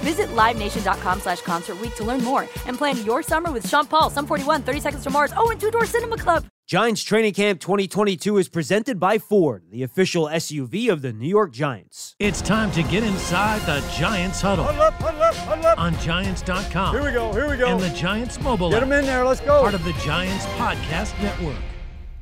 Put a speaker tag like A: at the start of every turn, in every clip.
A: Visit LiveNation.com slash Concert Week to learn more and plan your summer with Sean Paul, Sum 41, 30 Seconds to Mars, oh, and Two Door Cinema Club.
B: Giants Training Camp 2022 is presented by Ford, the official SUV of the New York Giants.
C: It's time to get inside the Giants huddle.
D: Huddle up, huddle up, huddle up.
C: On Giants.com.
D: Here we go, here we go.
C: And the Giants mobile
D: Get them in there, let's go.
C: Part of the Giants Podcast Network.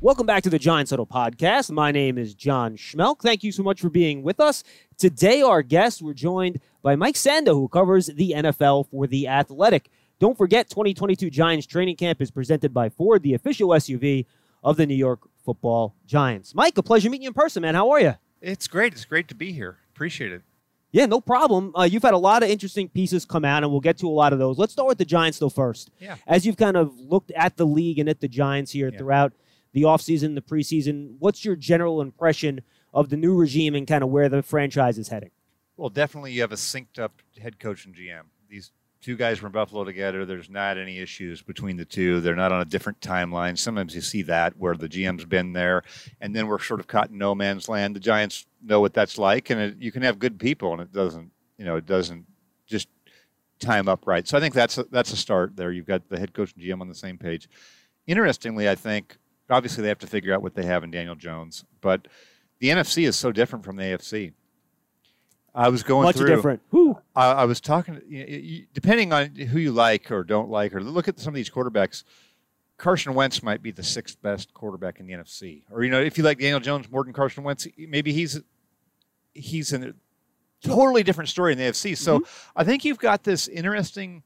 B: Welcome back to the Giants Huddle podcast. My name is John Schmeelk. Thank you so much for being with us. Today, our guests, we're joined by Mike Sando, who covers the NFL for The Athletic. Don't forget, 2022 Giants Training Camp is presented by Ford, the official SUV of the New York football Giants. Mike, a pleasure meeting you in person, man. How are you?
E: It's great. It's great to be here. Appreciate it.
B: Yeah, no problem. Uh, you've had a lot of interesting pieces come out, and we'll get to a lot of those. Let's start with the Giants, though, first.
E: Yeah.
B: As you've kind of looked at the league and at the Giants here
E: Yeah.
B: throughout the offseason, the preseason, what's your general impression of the new regime and kind of where the franchise is heading?
E: Well, definitely you have a synced up head coach and GM. These two guys from Buffalo together. There's not any issues between the two. They're not on a different timeline. Sometimes you see that where the GM's been there, and then we're sort of caught in no man's land. The Giants know what that's like, and it, you can have good people, and it doesn't. You know, it doesn't just time up right. So I think that's a, that's a start there. You've got the head coach and GM on the same page. Interestingly, I think obviously they have to figure out what they have in Daniel Jones, but the NFC is so different from the AFC. I was going
B: Much
E: through.
B: different. Who?
E: I, I was talking, you- you- depending on who you like or don't like, or look at some of these quarterbacks. Carson Wentz might be the sixth best quarterback in the NFC, or you know, if you like Daniel Jones more than Carson Wentz, maybe he's he's in a totally different story in the AFC. So mm-hmm. I think you've got this interesting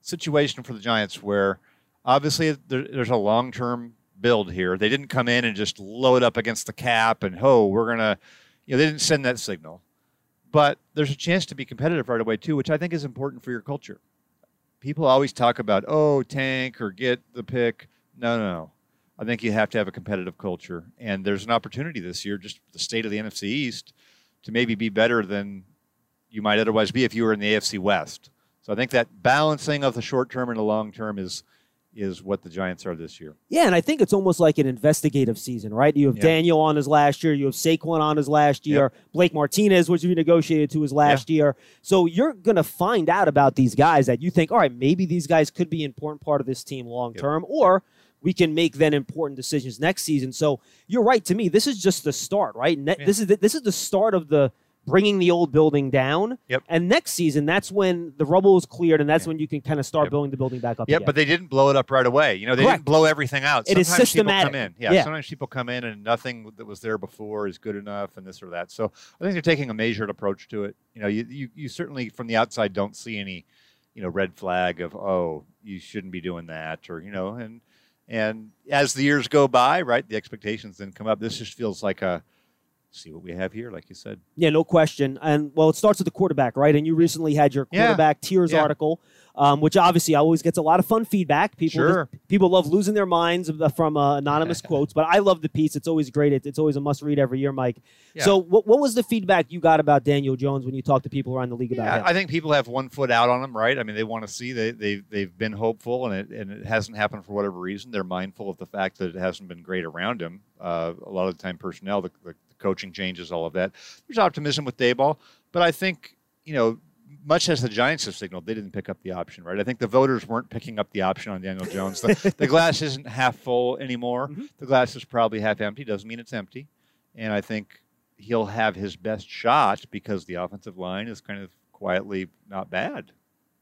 E: situation for the Giants where obviously there, there's a long term build here. They didn't come in and just load up against the cap and oh, we're gonna, you know, they didn't send that signal but there's a chance to be competitive right away too, which I think is important for your culture. People always talk about oh tank or get the pick. No, no, no. I think you have to have a competitive culture, and there's an opportunity this year, just the state of the NFC East, to maybe be better than you might otherwise be if you were in the AFC West. So I think that balancing of the short term and the long term is is what the Giants are this year.
B: Yeah, and I think it's almost like an investigative season, right? You have
E: Yeah.
B: Daniel on his last year, you have Saquon on his last year, Blake Martinez was renegotiated to his last year. So you're going to find out about these guys that you think, all right, maybe these guys could be an important part of this team long
E: Yep.
B: term, or we can make then important decisions next season. So you're right to me. This is just the start, right? Ne-
E: Yeah.
B: This is the, this is the start of the bringing the old building down.
E: Yep.
B: And next season, that's when the rubble is cleared, and that's
E: Yeah.
B: when you can kind of start
E: Yep.
B: building the building back up.
E: Yeah, but they didn't blow it up right away. You know, they
B: Correct.
E: didn't blow everything out.
B: It is
E: Sometimes
B: systematic.
E: People come in. Yeah,
B: Yeah.
E: sometimes people come in and nothing that was there before is good enough, and this or that. So I think they're taking a measured approach to it. You know, you you, you certainly from the outside don't see any, you know, red flag of oh you shouldn't be doing that or you know and and as the years go by, right, the expectations then come up. This just feels like a see what we have here, like you said.
B: Yeah, no question. And well, it starts with the quarterback, right? And you recently had your
E: Yeah.
B: quarterback tiers
E: Yeah.
B: article, um, which obviously always gets a lot of fun feedback. People
E: Sure.
B: just- people love losing their minds from uh, anonymous quotes, but I love the piece. It's always great. It, it's always a must read every year, Mike.
E: Yeah.
B: So, what, what was the feedback you got about Daniel Jones when you talked to people around the league about
E: Yeah,
B: him?
E: I think people have one foot out on him, right? I mean, they want to see they they they've been hopeful, and it and it hasn't happened for whatever reason. They're mindful of the fact that it hasn't been great around him. Uh, a lot of the time, personnel, the, the coaching changes, all of that. There's optimism with Daboll, but I think you know. Much as the Giants have signaled, they didn't pick up the option, right? I think the voters weren't picking up the option on Daniel Jones. The, the glass isn't half full anymore.
B: Mm-hmm.
E: The glass is probably half empty. Doesn't mean it's empty. And I think he'll have his best shot because the offensive line is kind of quietly not bad.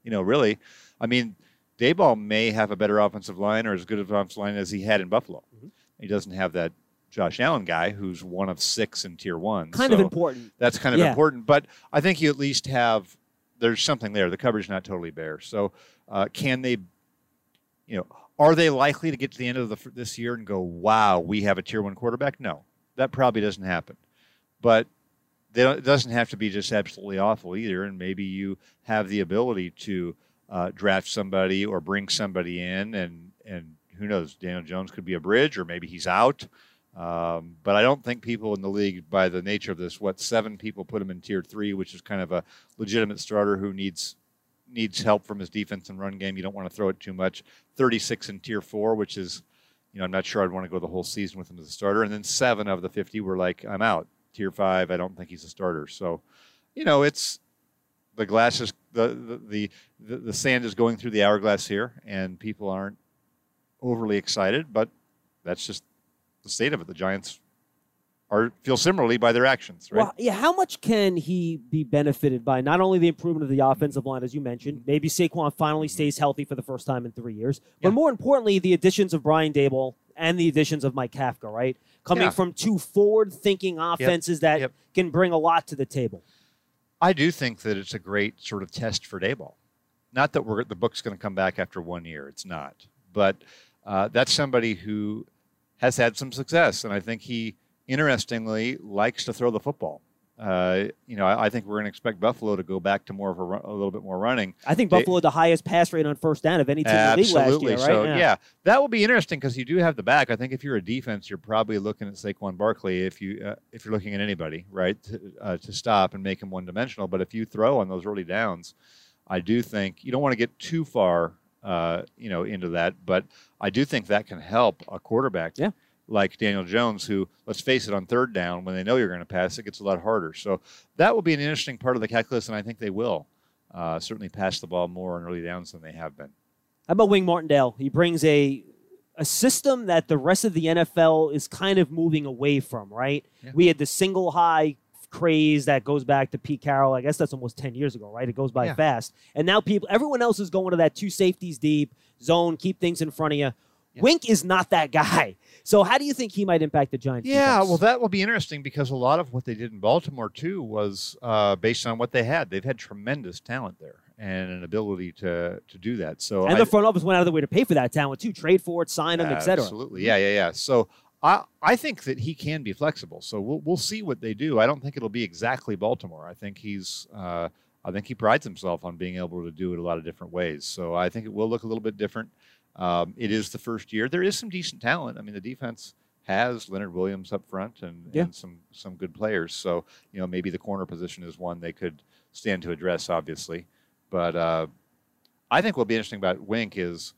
E: You know, really. I mean, Daboll may have a better offensive line or as good of an offensive line as he had in Buffalo.
B: Mm-hmm.
E: He doesn't have that Josh Allen guy who's one of six in tier one.
B: Kind of important.
E: That's kind of
B: Yeah.
E: important. But I think you at least have there's something there. The coverage not totally bare. So uh, can they, you know, are they likely to get to the end of the, this year and go, wow, we have a tier one quarterback? No, that probably doesn't happen. But they don't, it doesn't have to be just absolutely awful either. And maybe you have the ability to uh, draft somebody or bring somebody in, and and who knows, Daniel Jones could be a bridge, or maybe he's out. Um, but I don't think people in the league, by the nature of this, what seven people put him in tier three, which is kind of a legitimate starter who needs needs help from his defense and run game. You don't want to throw it too much. Thirty six in tier four, which is, you know, I'm not sure I'd want to go the whole season with him as a starter. And then seven of the fifty were like, I'm out. Tier five, I don't think he's a starter. So, you know, it's the glass is the the the, the, the sand is going through the hourglass here, and people aren't overly excited, but that's just the state of it. The Giants are feel similarly by their actions, right?
B: Well, yeah. How much can he be benefited by not only the improvement of the offensive line, as you mentioned, maybe Saquon finally stays healthy for the first time in three years, but
E: Yeah.
B: more importantly, the additions of Brian Daboll and the additions of Mike Kafka, right? Coming
E: Yeah.
B: from two forward-thinking offenses that
E: Yep.
B: can bring a lot to the table.
E: I do think that it's a great sort of test for Daboll. Not that we're the book's going to come back after one year; it's not. But uh, that's somebody who has had some success, and I think he, interestingly, likes to throw the football. Uh, you know, I, I think we're going to expect Buffalo to go back to more of a, run, a little bit more running.
B: I think
E: They-
B: Buffalo had the highest pass rate on first down of any team in the league last year, right?
E: So yeah. that will be interesting because you do have the back. I think if you're a defense, you're probably looking at Saquon Barkley if you uh, if you're looking at anybody, right, to, uh, to stop and make him one dimensional. But if you throw on those early downs, I do think you don't want to get too far, uh, you know, into that. But I do think that can help a quarterback.
B: Yeah.
E: Like Daniel Jones, who, let's face it, on third down, when they know you're going to pass, it gets a lot harder. So that will be an interesting part of the calculus, and I think they will uh, certainly pass the ball more on early downs than they have been.
B: How about Wink Martindale? He brings a a system that the rest of the NFL is kind of moving away from, right?
E: Yeah.
B: We had the single high craze that goes back to Pete Carroll. I guess that's almost 10 years ago, right? It goes by
E: Yeah.
B: fast. And now people everyone else is going to that two safeties deep zone, keep things in front of you.
E: Yeah.
B: Wink is not that guy. So how do you think he might impact the Giants?
E: Yeah,
B: defense?
E: well, that will be interesting because a lot of what they did in Baltimore too was uh, based on what they had. They've had tremendous talent there and an ability to to do that. So
B: and
E: I-
B: the front office went out of the way to pay for that talent too. Trade for it, sign him, etc.
E: Absolutely, yeah, yeah, yeah. So I I think that he can be flexible. So we'll we'll see what they do. I don't think it'll be exactly Baltimore. I think he's. Uh, I think he prides himself on being able to do it a lot of different ways. So I think it will look a little bit different. Um, it is the first year. There is some decent talent. I mean, the defense has Leonard Williams up front and,
B: Yeah.
E: and some some good players. So you know maybe the corner position is one they could stand to address, obviously. But uh, I think what'll be interesting about Wink is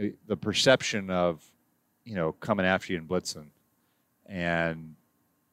E: uh, the perception of you know coming after you in blitzing, and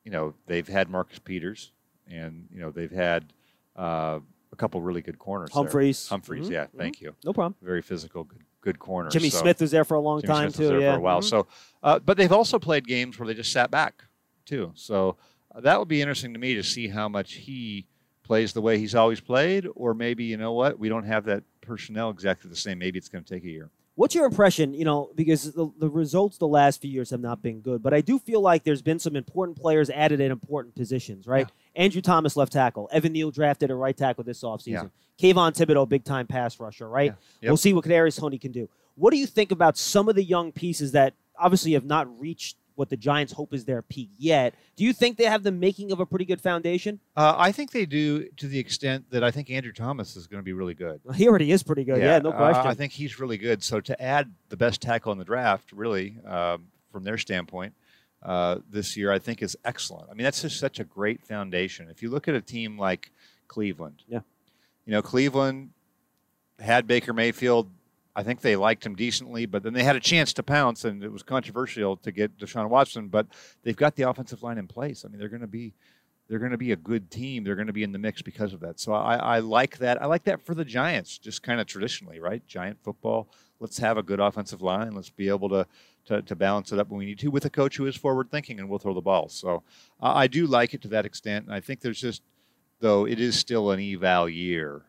E: you know they've had Marcus Peters, and you know they've had uh, a couple really good corners. there.
B: Humphreys.
E: Humphreys,
B: Mhm,
E: yeah,
B: mhm.
E: thank you.
B: No problem.
E: Very physical, good, good corner.
B: Jimmy
E: So-
B: Smith was there for a long
E: Jimmy
B: time
E: Smith was
B: too.
E: there
B: yeah.
E: for a while.
B: Mhm.
E: So, uh, but they've also played games where they just sat back too. So uh, that would be interesting to me to see how much he plays the way he's always played, or maybe you know what, we don't have that personnel exactly the same. Maybe it's going to take a year.
B: What's your impression? You know, because the, the results the last few years have not been good, but I do feel like there's been some important players added in important positions, right? Andrew Thomas, left tackle. Evan Neal drafted a right tackle this offseason. Kayvon Thibodeaux, big time pass rusher, right?
E: Yeah. Yep.
B: We'll see what Kadarius Toney can do. What do you think about some of the young pieces that obviously have not reached what the Giants hope is their peak yet? Do you think they have the making of a pretty good foundation?
E: Uh, I think they do to the extent that I think Andrew Thomas is going to be really good.
B: Well, he already is pretty good. Yeah, no
E: uh,
B: question.
E: I think he's really good. So to add the best tackle in the draft, really, um, from their standpoint, uh, this year, I think is excellent. I mean, that's just such a great foundation. If you look at a team like Cleveland,
B: Yeah.
E: you know, Cleveland had Baker Mayfield. I think they liked him decently, but then they had a chance to pounce, and it was controversial to get Deshaun Watson. But they've got the offensive line in place. I mean, they're going to be they're going to be a good team. They're going to be in the mix because of that. So I, I like that. I like that for the Giants, just kind of traditionally, right? Giant football. Let's have a good offensive line. Let's be able to to, to balance it up when we need to with a coach who is forward thinking and will throw the ball. So uh, I do like it to that extent. And I think there's just though it is still an eval year.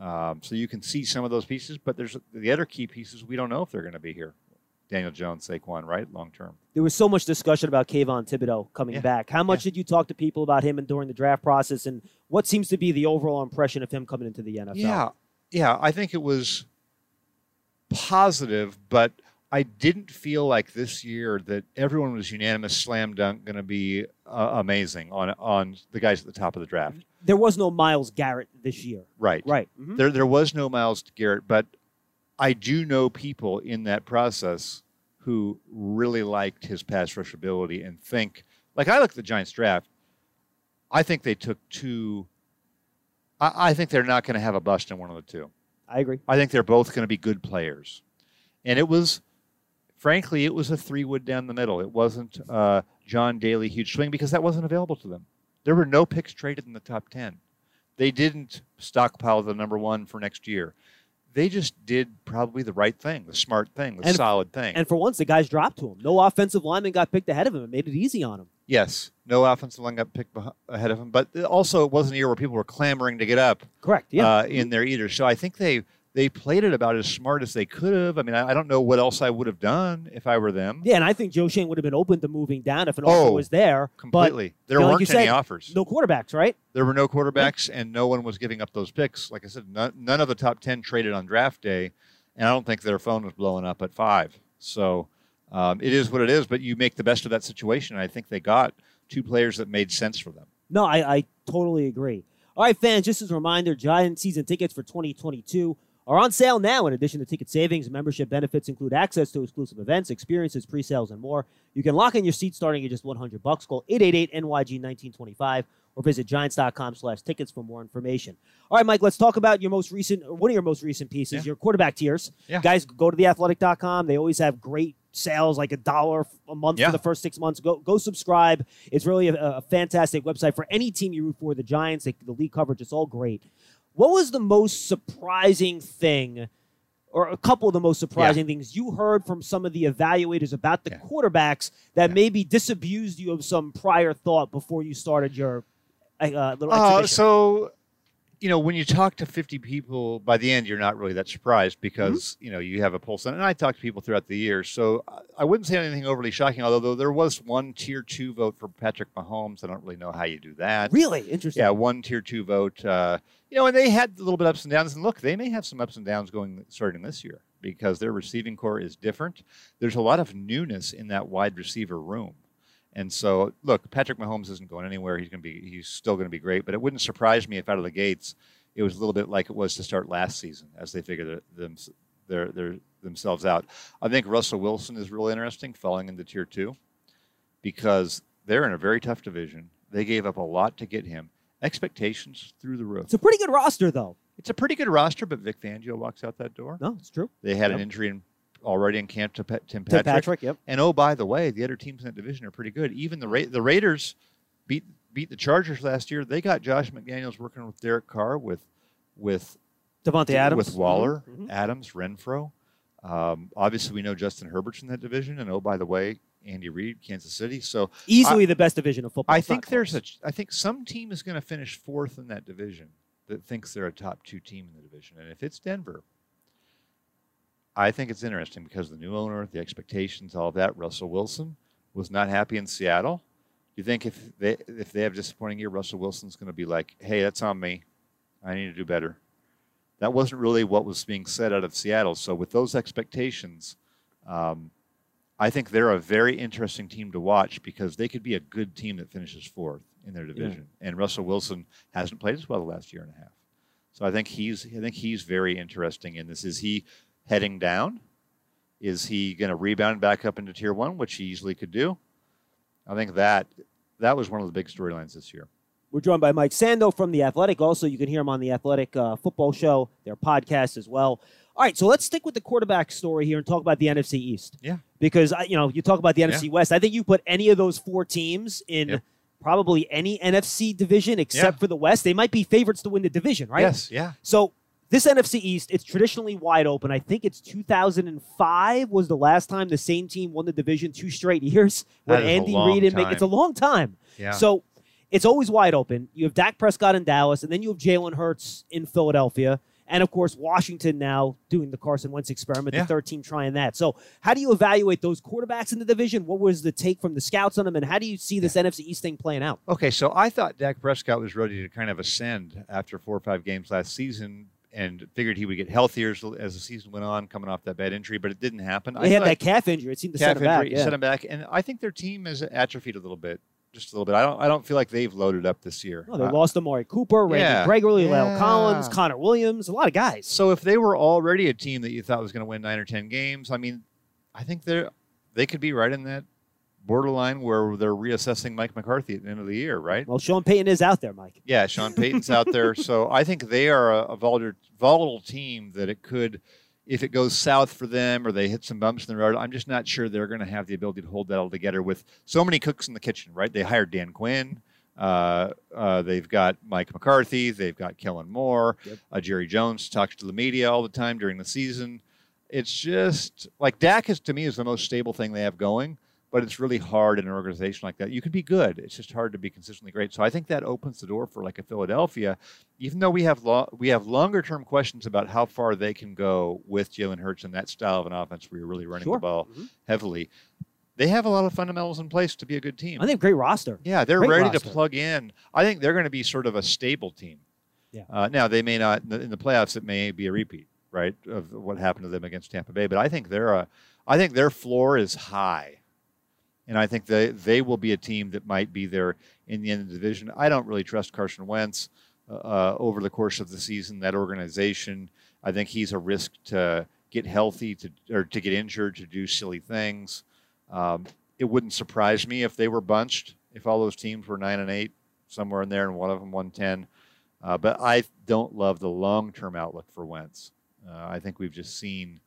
E: Um, so you can see some of those pieces, but there's the other key pieces we don't know if they're going to be here. Daniel Jones, Saquon, right? Long term.
B: There was so much discussion about Kayvon Thibodeaux coming
E: Yeah.
B: back. How much
E: Yeah.
B: did you talk to people about him and during the draft process, and what seems to be the overall impression of him coming into the NFL?
E: Yeah, yeah. I think it was positive, but I didn't feel like this year that everyone was unanimous slam dunk going to be uh, amazing on on the guys at the top of the draft.
B: There was no Myles Garrett this year.
E: Right.
B: Right. Mhm.
E: There there was no Myles Garrett, but I do know people in that process who really liked his pass rush ability and think like I look at the Giants draft. I think they took two. I, I think they're not going to have a bust in one of the two.
B: I agree.
E: I think they're both going to be good players. And it was, frankly, it was a three wood down the middle. It wasn't uh, John Daly huge swing because that wasn't available to them. There were no picks traded in the top 10. They didn't stockpile the number one for next year. They just did probably the right thing, the smart thing, the
B: And-
E: solid thing.
B: And for once, the guys dropped to him. No offensive lineman got picked ahead of him. It made it easy on him.
E: yes, no offensive line got picked ahead of him, but also it wasn't a year where people were clamoring to get up.
B: Correct. Yeah.
E: uh, in there either. So I think they they played it about as smart as they could have. I mean, I, I don't know what else I would have done if I were them.
B: yeah, and I think Joe Schoen would have been open to moving down if an offer
E: Oh,
B: was there.
E: Completely. there
B: you know,
E: weren't
B: you
E: any
B: said,
E: offers.
B: No quarterbacks, right?
E: There were no quarterbacks, and no one was giving up those picks. Like I said, none, none of the top ten traded on draft day, and I don't think their phone was blowing up at five. So um, it is what it is. But you make the best of that situation. And I think they got two players that made sense for them.
B: No, I, I totally agree. All right, fans, just as a reminder, Giant season tickets for 2022 are on sale now. In addition to ticket savings, membership benefits include access to exclusive events, experiences, pre-sales, and more. You can lock in your seat starting at just 100 bucks. Call 888-NYG-1925 or visit giants.com slash tickets for more information. All right, Mike, let's talk about your most recent, or one of your most recent pieces,
E: Yeah.
B: your quarterback tiers.
E: Yeah.
B: Guys, go to theathletic.com. They always have great sales, like a dollar a month
E: Yeah.
B: for the first six months. Go go subscribe. It's really a, a fantastic website for any team you root for. The Giants, the, the league coverage, it's all great. What was the most surprising thing, or a couple of the most surprising things you heard from some of the evaluators about the
E: Yeah.
B: quarterbacks that
E: Yeah.
B: maybe disabused you of some prior thought before you started your uh, little
E: Uh,
B: exhibition?
E: so, you know, when you talk to 50 people, by the end, you're not really that surprised because,
B: Mm-hmm.
E: you know, you have a pulse on. And I talk to people throughout the year. So I- I wouldn't say anything overly shocking, although there was one tier two vote for Patrick Mahomes. I don't really know how you do that.
B: really interesting.
E: Yeah, one tier two vote. Uh, you know, and they had a little bit ups and downs. And look, they may have some ups and downs going starting this year because their receiving core is different. There's a lot of newness in that wide receiver room. And so, look, Patrick Mahomes isn't going anywhere. He's going to be he's still going to be great. But it wouldn't surprise me if out of the gates it was a little bit like it was to start last season as they figure them, their, their, themselves out. I think Russell Wilson is really interesting falling into tier two because they're in a very tough division. They gave up a lot to get him. Expectations through the roof.
B: It's a pretty good roster, though.
E: It's a pretty good roster, but Vic Fangio walks out that door.
B: No, it's true.
E: They had an injury in, already in camp to Tim Patrick.
B: Tim
E: Patrick.
B: Yep.
E: And oh, by the way, the other teams in that division are pretty good. Even the Ra- the Raiders beat beat the Chargers last year. They got Josh McDaniels working with Derek Carr with with
B: Davante Adams.
E: with Waller,
B: Mhm, mhm.
E: Adams, Renfrow. Um, obviously, we know Justin Herbert's in that division, and oh, by the way, Andy Reid, Kansas City. So
B: Easily the best division of football.
E: I think there's a. I think some team is going to finish fourth in that division that thinks they're a top two team in the division, and if it's Denver, I think it's interesting because the new owner, the expectations, all of that. Russell Wilson was not happy in Seattle. Do you think if they if they have a disappointing year, Russell Wilson's going to be like, "Hey, that's on me. I need to do better." That wasn't really what was being said out of Seattle. So with those expectations, um, I think they're a very interesting team to watch because they could be a good team that finishes fourth in their division. And Russell Wilson hasn't played as well the last year and a half. So I think he's I think he's very interesting in this. Is he heading down? Is he going to rebound back up into tier one, which he easily could do? I think that that was one of the big storylines this year.
B: We're joined by Mike Sando from The Athletic. Also, you can hear him on The Athletic uh, Football Show, their podcast as well. All right, so let's stick with the quarterback story here and talk about the NFC East.
E: Yeah.
B: Because, you know, you talk about the NFC West. I think you put any of those four teams in
E: Yep.
B: probably any NFC division except
E: Yeah.
B: for the West. They might be favorites to win the division, right?
E: Yes, yeah.
B: So this NFC East, it's traditionally wide open. I think it's 2005 was the last time the same team won the division two straight years. When Andy Reid and make it's a long time.
E: Yeah.
B: So it's always wide open. You have Dak Prescott in Dallas, and then you have Jalen Hurts in Philadelphia. And of course, Washington now doing the Carson Wentz experiment,
E: Yeah.
B: the third team trying that. So, how do you evaluate those quarterbacks in the division? What was the take from the scouts on them, and how do you see this NFC East thing playing out?
E: Okay, so I thought Dak Prescott was ready to kind of ascend after four or five games last season, and figured he would get healthier as, as the season went on, coming off that bad injury, but it didn't happen. I
B: had that calf injury; it seemed to
E: calf
B: set him back. yeah.
E: set him back, and I think their team is atrophied a little bit, just a little bit. I don't, I don't feel like they've loaded up this year.
B: Oh, they
E: Uh,
B: lost Amari Cooper, Randy
E: yeah.
B: Gregory,
E: La'el
B: Collins, Connor Williams, a lot of guys.
E: So if they were already a team that you thought was going to win nine or ten games, I mean, I think they're they could be right in that borderline where they're reassessing Mike McCarthy at the end of the year, right?
B: Well, Sean Payton is out there, Mike.
E: Yeah, Sean Payton's out there, so I think they are a, a volatile, volatile team that it could, if it goes south for them or they hit some bumps in the road. I'm just not sure they're going to have the ability to hold that all together with so many cooks in the kitchen, right? They hired Dan Quinn. Uh, uh, they've got Mike McCarthy. They've got Kellen Moore.
B: Yep.
E: Uh, Jerry Jones talks to the media all the time during the season. It's just like Dak is to me is the most stable thing they have going, but it's really hard in an organization like that. You can be good. It's just hard to be consistently great. So I think that opens the door for like a Philadelphia, even though we have lo- we have longer term questions about how far they can go with Jalen Hurts and that style of an offense where you're really running
B: Sure.
E: the ball
B: Mhm.
E: heavily. They have a lot of fundamentals in place to be a good team.
B: I think great roster.
E: Yeah, they're
B: Great
E: ready
B: roster.
E: to plug in. I think they're going to be sort of a stable team.
B: Yeah.
E: Uh, now they may not in the, in the playoffs. It may be a repeat, right, of what happened to them against Tampa Bay. But I think they're a. I think their floor is high, and I think they they will be a team that might be there in the end of the division. I don't really trust Carson Wentz uh, uh, over the course of the season. That organization, I think he's a risk to get healthy to or to get injured to do silly things. Um, it wouldn't surprise me if they were bunched, if all those teams were nine and eight, somewhere in there, and one of them won ten. Uh, but I don't love the long term outlook for Wentz. Uh, I think we've just seen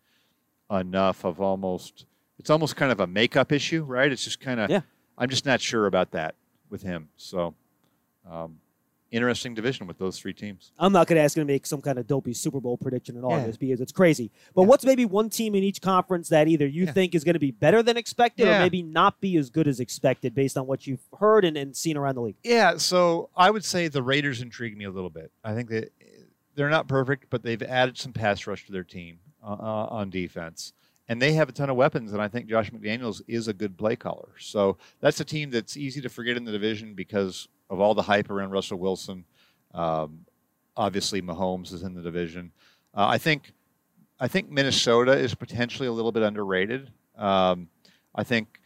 E: enough of almost. It's almost kind of a makeup issue, right? It's just kind of.
B: Yeah.
E: I'm just not sure about that with him. So, um, interesting division with those three teams.
B: I'm not going to ask him to make some kind of dopey Super Bowl prediction in
E: Yeah.
B: August because it's crazy. But
E: Yeah.
B: what's maybe one team in each conference that either you
E: Yeah.
B: think is going to be better than expected or maybe not be as good as expected based on what you've heard and, and seen around the league?
E: Yeah, so I would say the Raiders intrigue me a little bit. I think that they're not perfect, but they've added some pass rush to their team uh, uh, on defense. And they have a ton of weapons, and I think Josh McDaniels is a good play caller. So that's a team that's easy to forget in the division because of all the hype around Russell Wilson. Um, obviously, Mahomes is in the division. Uh, I think, I think Minnesota is potentially a little bit underrated. Um, I think,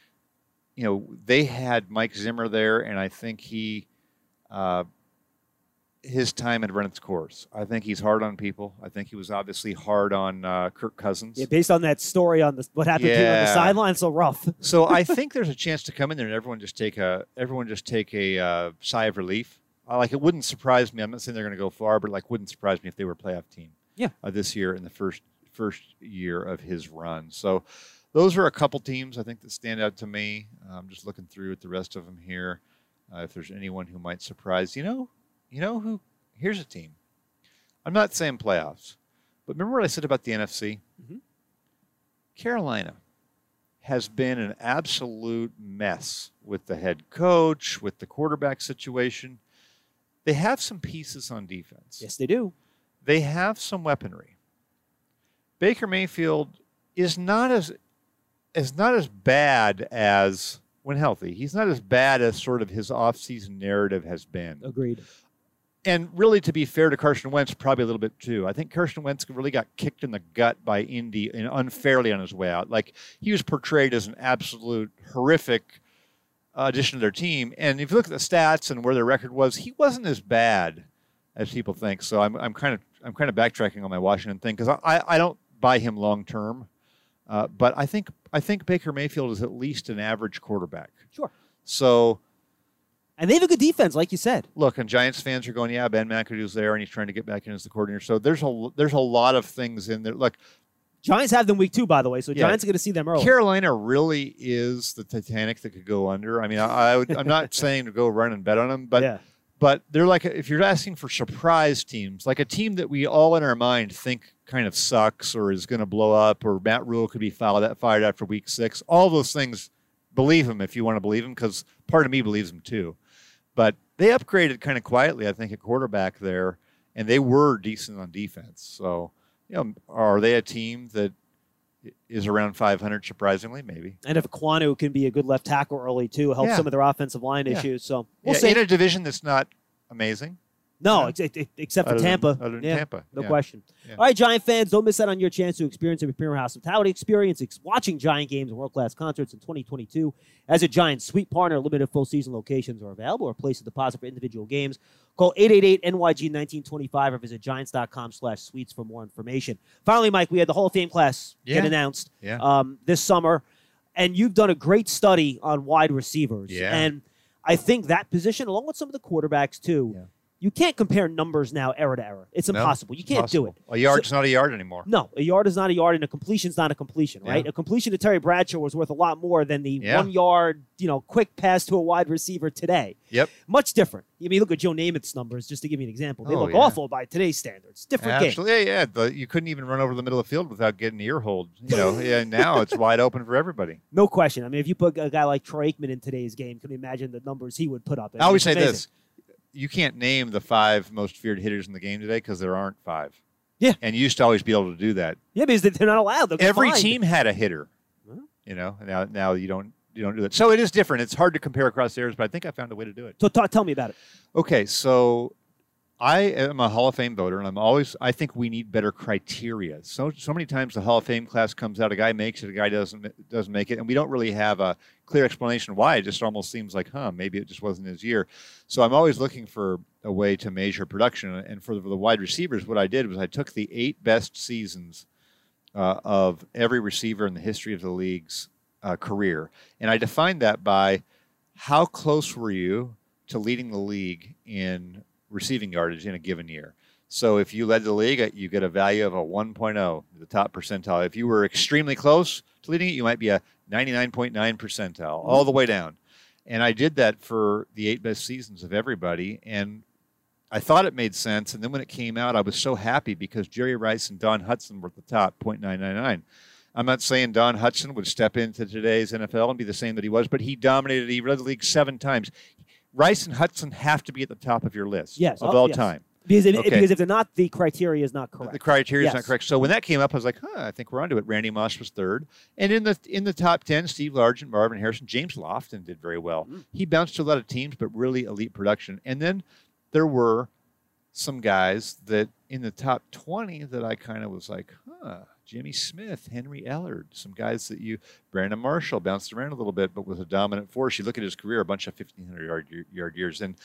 E: you know, they had Mike Zimmer there, and I think he, uh, his time had run its course. I think he's hard on people. I think he was obviously hard on uh, Kirk Cousins.
B: Yeah, based on that story on the, what happened to him on the
E: Yeah.
B: sideline, so rough.
E: so I think there's a chance to come in there and everyone just take a everyone just take a uh, sigh of relief. Uh, like it wouldn't surprise me. I'm not saying they're going to go far, but like wouldn't surprise me if they were a playoff team.
B: Yeah.
E: Uh, this year in the first first year of his run. So those are a couple teams I think that stand out to me. I'm just looking through at the rest of them here. Uh, if there's anyone who might surprise, you know, you know who? Here's a team. I'm not saying playoffs, but remember what I said about the NFC?
B: Mhm.
E: Carolina has been an absolute mess with the head coach, with the quarterback situation. They have some pieces on defense.
B: Yes, they do.
E: They have some weaponry. Baker Mayfield is not as is not as bad as when healthy. He's not as bad as sort of his offseason narrative has been
B: Agreed.
E: And really, to be fair to Carson Wentz, probably a little bit too. I think Carson Wentz really got kicked in the gut by Indy and unfairly on his way out. Like he was portrayed as an absolute horrific uh, addition to their team. And if you look at the stats and where their record was, he wasn't as bad as people think. So I'm, I'm kind of I'm kind of backtracking on my Washington thing because I, I don't buy him long term. Uh, but I think I think Baker Mayfield is at least an average quarterback.
B: Sure.
E: So
B: And they have a good defense, like you said.
E: look, and Giants fans are going, yeah, Ben McAdoo's there, and he's trying to get back in as the coordinator. So there's a there's a lot of things in there. Look,
B: Giants have them week two, by the way, so
E: Yeah.
B: Giants are going to see them early.
E: Carolina really is the Titanic that could go under. I mean, I, I would, I'm not saying to go run and bet on them, but
B: yeah.
E: but they're like if you're asking for surprise teams, like a team that we all in our mind think kind of sucks or is going to blow up, or Matt Rhule could be fired fired after week six. All those things, believe him if you want to believe him, because part of me believes him too. But they upgraded kind of quietly, I think, at quarterback there, and they were decent on defense. So, you know, are they a team that is around 500? Surprisingly, maybe.
B: And if Quanu can be a good left tackle early too, help
E: Yeah.
B: some of their offensive line
E: Yeah.
B: issues. So we'll
E: Yeah,
B: see.
E: in a division that's not amazing.
B: No, ex- ex- except for
E: other than-
B: Tampa.
E: other than
B: yeah,
E: Tampa,
B: No
E: yeah.
B: question.
E: Yeah.
B: All right, Giant fans, don't miss out on your chance to experience a premier hospitality experience, ex- watching Giant games and world class concerts in 2022. As a Giant suite partner, limited full season locations are available or place a deposit for individual games. Call 888 NYG 1925 or visit giants.com slash suites for more information. Finally, Mike, we had the Hall of Fame class get announced um, this summer, and you've done a great study on wide receivers. And I think that position, along with some of the quarterbacks too. You can't compare numbers now era to era. It's
E: No,
B: impossible. You can't do it.
E: impossible. A yard's not a yard anymore.
B: No, a yard is not a yard, and a completion's not a completion, right?
E: Yeah.
B: A completion to Terry Bradshaw was worth a lot more than the
E: Yeah.
B: one yard, you know, quick pass to a wide receiver today.
E: Yep.
B: Much different. I mean, look at Joe Namath's numbers, just to give you an example. They
E: Oh,
B: look
E: yeah.
B: awful by today's standards. Different game.
E: Yeah, yeah. The, you couldn't even run over the middle of the field without getting ear hold. You know, yeah. Now it's wide open for everybody.
B: No question. I mean, if you put a guy like Troy Aikman in today's game, can you imagine the numbers he would put up?
E: I always say
B: it's
E: this: you can't name the five most feared hitters in the game today because there aren't five.
B: Yeah.
E: and you used to always be able to do that.
B: Yeah, because they're not allowed. They'll get
E: Every
B: fined.
E: team had a hitter. You know, now now you don't you don't do that. So it is different. It's hard to compare across areas, but I think I found a way to do it.
B: So ta- tell me about it.
E: Okay, so I am a Hall of Fame voter, and I'm always I think we need better criteria. So so many times the Hall of Fame class comes out, a guy makes it, a guy doesn't doesn't make it, and we don't really have a clear explanation why. It just almost seems like, huh, maybe it just wasn't his year. So I'm always looking for a way to measure production, and for the, wide receivers, what I did was I took the eight best seasons uh, of every receiver in the history of the league's uh, career, and I defined that by how close were you to leading the league in receiving yardage in a given year. So if you led the league, you get a value of a 1.0, the top percentile. If you were extremely close to leading it, you might be a 99.9 percentile, all the way down. And I did that for the eight best seasons of everybody, and I thought it made sense. And then when it came out, I was so happy because Jerry Rice and Don Hutson were at the top, 0.999. I'm not saying Don Hutson would step into today's NFL and be the same that he was, but he dominated. He led the league seven times. Rice and Hutson have to be at the top of your list
B: Yes,
E: of
B: oh,
E: all
B: yes.
E: time.
B: Because if,
E: Okay.
B: because if they're not, the criteria is not correct.
E: The criteria is
B: Yes.
E: not correct. So when that came up, I was like, huh, I think we're onto it. Randy Moss was third. And in the in the top 10, Steve Largent, Marvin Harrison, James Lofton did very well.
B: Mm.
E: He bounced to a lot of teams, but really elite production. And then there were some guys that in the top 20 that I kind of was like, huh, Jimmy Smith, Henry Ellard, some guys that you, Brandon Marshall bounced around a little bit, but was a dominant force. You look at his career, a bunch of 1,500 yard, yard years. And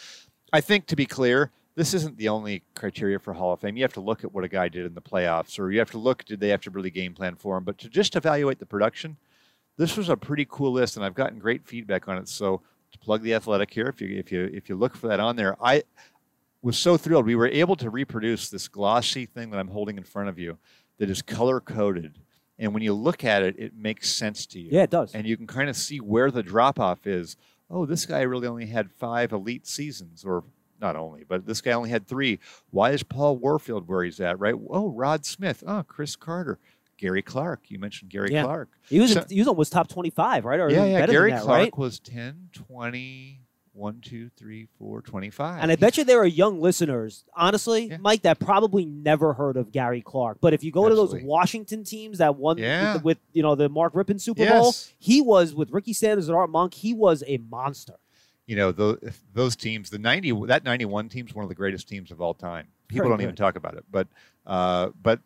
E: I think to be clear, this isn't the only criteria for Hall of Fame. You have to look at what a guy did in the playoffs, or you have to look, did they have to really game plan for him? But to just evaluate the production, this was a pretty cool list, and I've gotten great feedback on it. So to plug the athletic here, if you if you if you look for that on there, I was so thrilled. We were able to reproduce this glossy thing that I'm holding in front of you that is color coded. And when you look at it, it makes sense to you.
B: Yeah, it does.
E: And you can kind of see where the drop off is. Oh, this guy really only had five elite seasons, or not only, but this guy only had three. Why is Paul Warfield where he's at, right? Oh, Rod Smith. Oh, Cris Carter. Gary Clark. You mentioned Gary
B: Yeah.
E: Clark.
B: He was
E: So-
B: he was almost top twenty five, right? Or
E: yeah, yeah. Gary
B: that,
E: Clark
B: right?
E: was 10, 20, 1, 2, 3, 4, 25.
B: And I bet you there are young listeners, honestly,
E: Yeah.
B: Mike, that probably never heard of Gary Clark. But if you go to those Washington teams that won
E: Yeah.
B: with, with, you know the Mark Rypien Super Bowl, he was with Ricky Sanders and Art Monk. He was a monster.
E: you know those those teams the 90 that 91 team is one of the greatest teams of all time people
B: Very
E: don't even talk about it but uh, but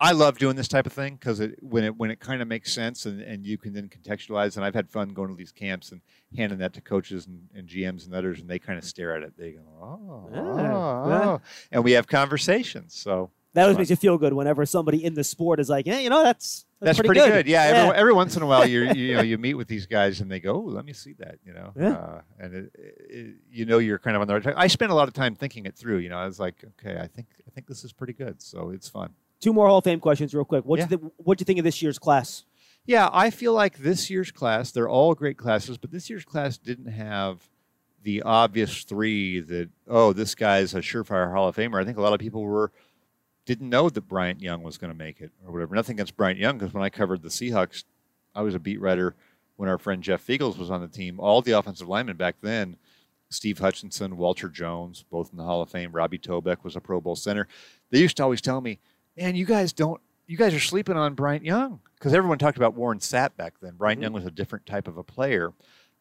E: i love doing this type of thing because it when it when it kind of makes sense and, and you can then contextualize and i've had fun going to these camps and handing that to coaches and, and gms and others and they kind of stare at it they go oh,
B: Yeah.
E: oh,
B: Yeah.
E: oh." and we have conversations so
B: That always
E: Fun.
B: makes you feel good whenever somebody in the sport is like, yeah, you know, that's
E: that's,
B: pretty,
E: pretty, good. Yeah, Every, every once in a while, you you know you meet with these guys and they go, "Oh, let me see that," you know,
B: Yeah.
E: uh, and it, it, you know you're kind of on the right track. I spent a lot of time thinking it through. You know, I was like, "Okay, I think I think this is pretty good." So it's fun.
B: Two more Hall of Fame questions, real quick. What
E: Yeah.
B: you th- what you think of this year's class?
E: Yeah, I feel like this year's class, they're all great classes, but this year's class didn't have the obvious three that, oh, this guy's a surefire Hall of Famer. I think a lot of people were didn't know that Bryant Young was going to make it or whatever. Nothing against Bryant Young because when I covered the Seahawks, I was a beat writer when our friend Jeff Feagles was on the team. All the offensive linemen back then Steve Hutchinson, Walter Jones, both in the Hall of Fame. Robbie Tobeck was a Pro Bowl center. They used to always tell me, "Man, you guys don't, you guys are sleeping on Bryant Young," because everyone talked about Warren Sapp back then. Bryant Young was a different type of a player.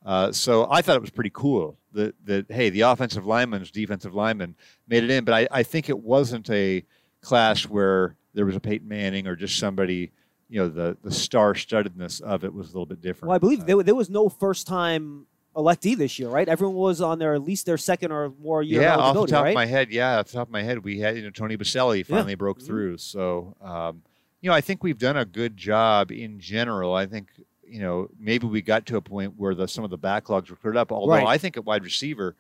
E: Uh, so I thought it was pretty cool that that hey, the offensive lineman's defensive lineman made it in, but I, I think it wasn't a class where there was a Peyton Manning or just somebody. You know, the the star-studdedness of it was a little bit different.
B: Well, I believe
E: Uh,
B: there, there was no first time electee this year, right? Everyone was on their at least their second or more year
E: yeah, off the top
B: right?
E: of my head, yeah, off the top of my head, we had you know Tony Boselli finally broke
B: Mhm.
E: through. So, um, you know, I think we've done a good job in general. I think you know maybe we got to a point where the some of the backlogs were cleared up. Although
B: Right.
E: I think at wide receiver,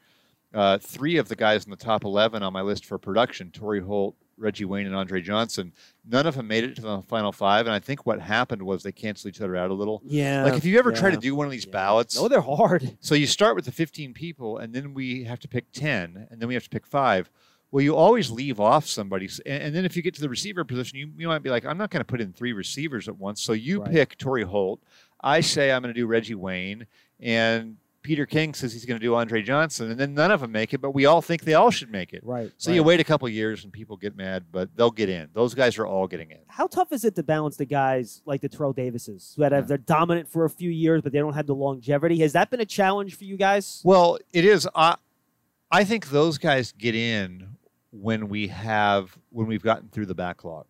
E: uh, three of the guys in the top eleven on my list for production, Torry Holt, Reggie Wayne, and Andre Johnson, none of them made it to the final five. And I think what happened was they canceled each other out a little.
B: yeah.
E: Like if you ever try to do one of these
B: Yeah.
E: ballots,
B: No, they're hard.
E: so you start with the 15 people, and then we have to pick 10, and then we have to pick five. Well, you always leave off somebody. And, and then if you get to the receiver position, you, you might be like, I'm not going to put in three receivers at once. So you
B: Right.
E: pick Torry Holt. I say I'm going to do Reggie Wayne. And Peter King says he's going to do Andre Johnson. And then none of them make it, but we all think they all should make it.
B: Right.
E: So
B: right.
E: you wait a couple years and people get mad, but they'll get in. Those guys are all getting in.
B: How tough is it to balance the guys like the Terrell Davises who have,
E: Yeah.
B: they're dominant for a few years, but they don't have the longevity? Has that been a challenge for you guys?
E: Well, it is. I I think those guys get in when we have when we've gotten through the backlog.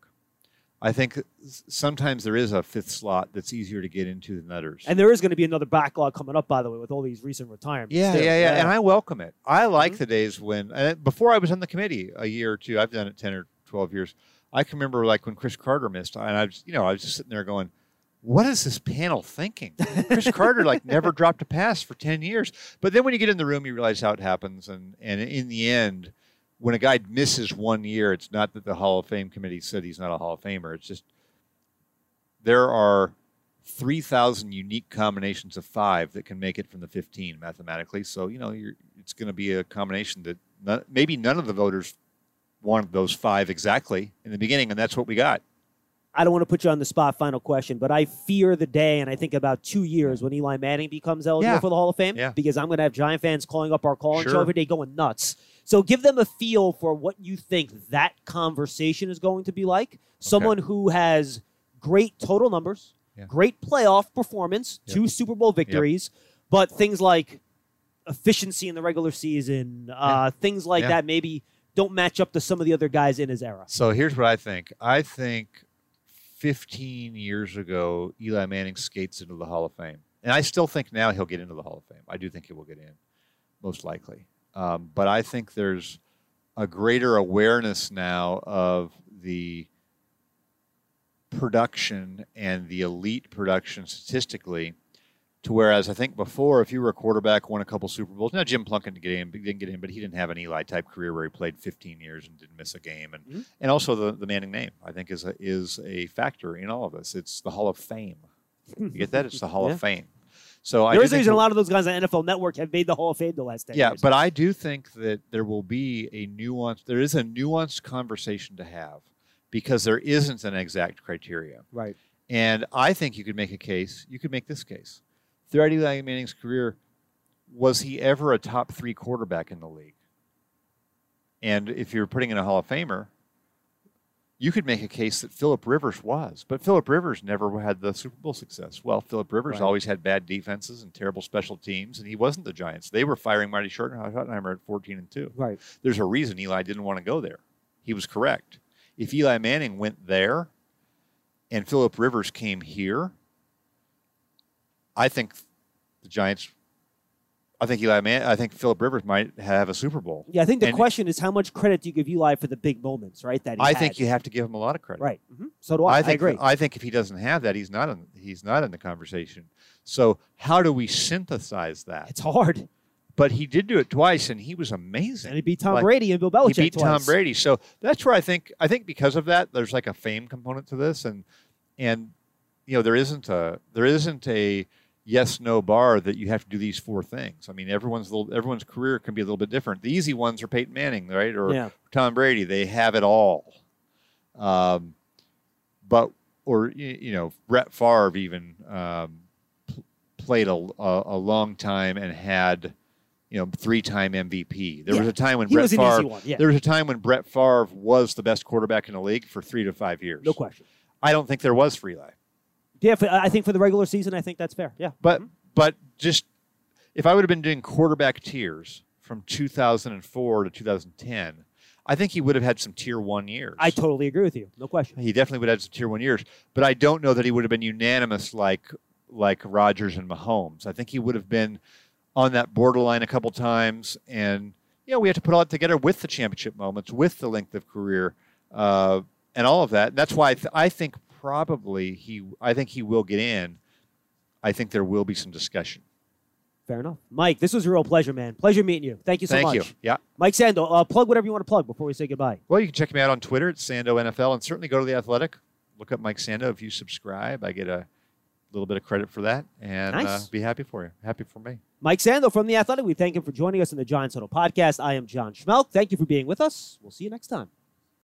E: I think sometimes there is a fifth slot that's easier to get into than others.
B: And there is going to be another backlog coming up, by the way, with all these recent retirements.
E: yeah,
B: too.
E: yeah, yeah, And I welcome it. I like
B: Mhm.
E: the days when and before I was on the committee a year or two. I've done it ten or twelve years. I can remember like when Cris Carter missed, and I was you know I was just sitting there going. What is this panel thinking? Cris Carter like never dropped a pass for ten years. But then when you get in the room, you realize how it happens, and and in the end, when a guy misses one year, it's not that the Hall of Fame committee said he's not a Hall of Famer. It's just there are three thousand unique combinations of five that can make it from the fifteen mathematically. So you know, it's going to be a combination that not, maybe none of the voters wanted those five exactly in the beginning, and that's what we got.
B: I don't want to put you on the spot. Final question, but I fear the day, and I think about two years when Eli Manning becomes eligible
E: Yeah.
B: for the Hall of Fame,
E: Yeah.
B: because I'm going to have Giant fans calling up our call and show every day, going nuts. So give them a feel for what you think that conversation is going to be like. Someone who has great total numbers,
E: Yeah.
B: great playoff performance,
E: Yep.
B: two Super Bowl victories, but things like efficiency in the regular season, uh, things like that maybe don't match up to some of the other guys in his era.
E: So here's what I think. I think 15 years ago, Eli Manning skates into the Hall of Fame. And I still think now he'll get into the Hall of Fame. I do think he will get in, most likely. Um, but I think there's a greater awareness now of the production and the elite production statistically to whereas I think before, if you were a quarterback, won a couple Super Bowls. Now Jim Plunkett didn't get in, didn't get in, but he didn't have an Eli type career where he played 15 years and didn't miss a game. And
B: Mhm.
E: and also the, the Manning name, I think, is a, is a factor in all of this. It's the Hall of Fame. You get that? It's the Hall
B: Yeah.
E: of Fame. So I
B: There
E: do
B: a reason a lot of those guys on NFL Network have made the Hall of Fame the last 10
E: yeah,
B: years.
E: but I do think that there will be a nuance. There is a nuanced conversation to have because there isn't an exact criteria.
B: right.
E: And I think you could make a case. You could make this case. Throughout Eli Manning's career, was he ever a top three quarterback in the league? And if you're putting in a Hall of Famer, you could make a case that Philip Rivers was, but Philip Rivers never had the Super Bowl success. Well, Philip Rivers
B: Right.
E: always had bad defenses and terrible special teams, and he wasn't the Giants. They were firing Marty Schottenheimer at 14 and two.
B: Right.
E: There's a reason Eli didn't want to go there. He was correct. If Eli Manning went there and Philip Rivers came here, I think the Giants. I think Eli Man. I think Philip Rivers might have a Super Bowl.
B: Yeah, I think the
E: And-
B: question is how much credit do you give Eli for the big moments, right? That
E: I
B: had.
E: think you have to give him a lot of credit.
B: Right. hmm So do I. I,
E: think,
B: agree.
E: I think if he doesn't have that, he's not in. He's not in the conversation. So how do we synthesize that?
B: it's hard.
E: But he did do it twice, and he was amazing.
B: And he beat Tom
E: Like,
B: Brady and Bill Belichick
E: he beat Tom. Brady. So that's where I think I think because of that, there's like a fame component to this, and and you know there isn't a there isn't a yes no bar that you have to do these four things. I mean everyone's little, everyone's career can be a little bit different. The easy ones are Peyton Manning, right, or
B: Yeah.
E: Tom Brady. They have it all. Um, but or you know Brett Favre even um, played a, a, a long time and had you know, three-time MVP. There
B: Yeah.
E: was a time when
B: He
E: Brett
B: was
E: Favre.
B: one, yeah.
E: There was a time when Brett Favre was the best quarterback in the league for three to five years.
B: No question.
E: I don't think there was for Eli.
B: Yeah, for, I think for the regular season, I think that's fair. Yeah.
E: But but just if I would have been doing quarterback tiers from 2004 to 2010, I think he would have had some tier one years.
B: I totally agree with you. No question.
E: he definitely would have had some tier one years, but I don't know that he would have been unanimous like like Rodgers and Mahomes. I think he would have been on that borderline a couple times, and you know we have to put all that together with the championship moments, with the length of career, uh, and all of that. That's why I, th- I think probably he I think he will get in. I think there will be some discussion.
B: Fair enough. Mike, this was a real pleasure, man. Pleasure meeting you. Thank you so
E: Thank
B: much.
E: you. Yeah.
B: Mike Sando, uh, plug whatever you want to plug before we say goodbye.
E: Well, you can check me out on Twitter at Sando NFL, and certainly go to the Athletic. Look up Mike Sando. If you subscribe, I get a little bit of credit for that, and uh, be happy for you. Happy for me.
B: Mike Sando from The Athletic, we thank him for joining us in the Giants Huddle podcast. I am John Schmeelk. Thank you for being with us. We'll see you next time.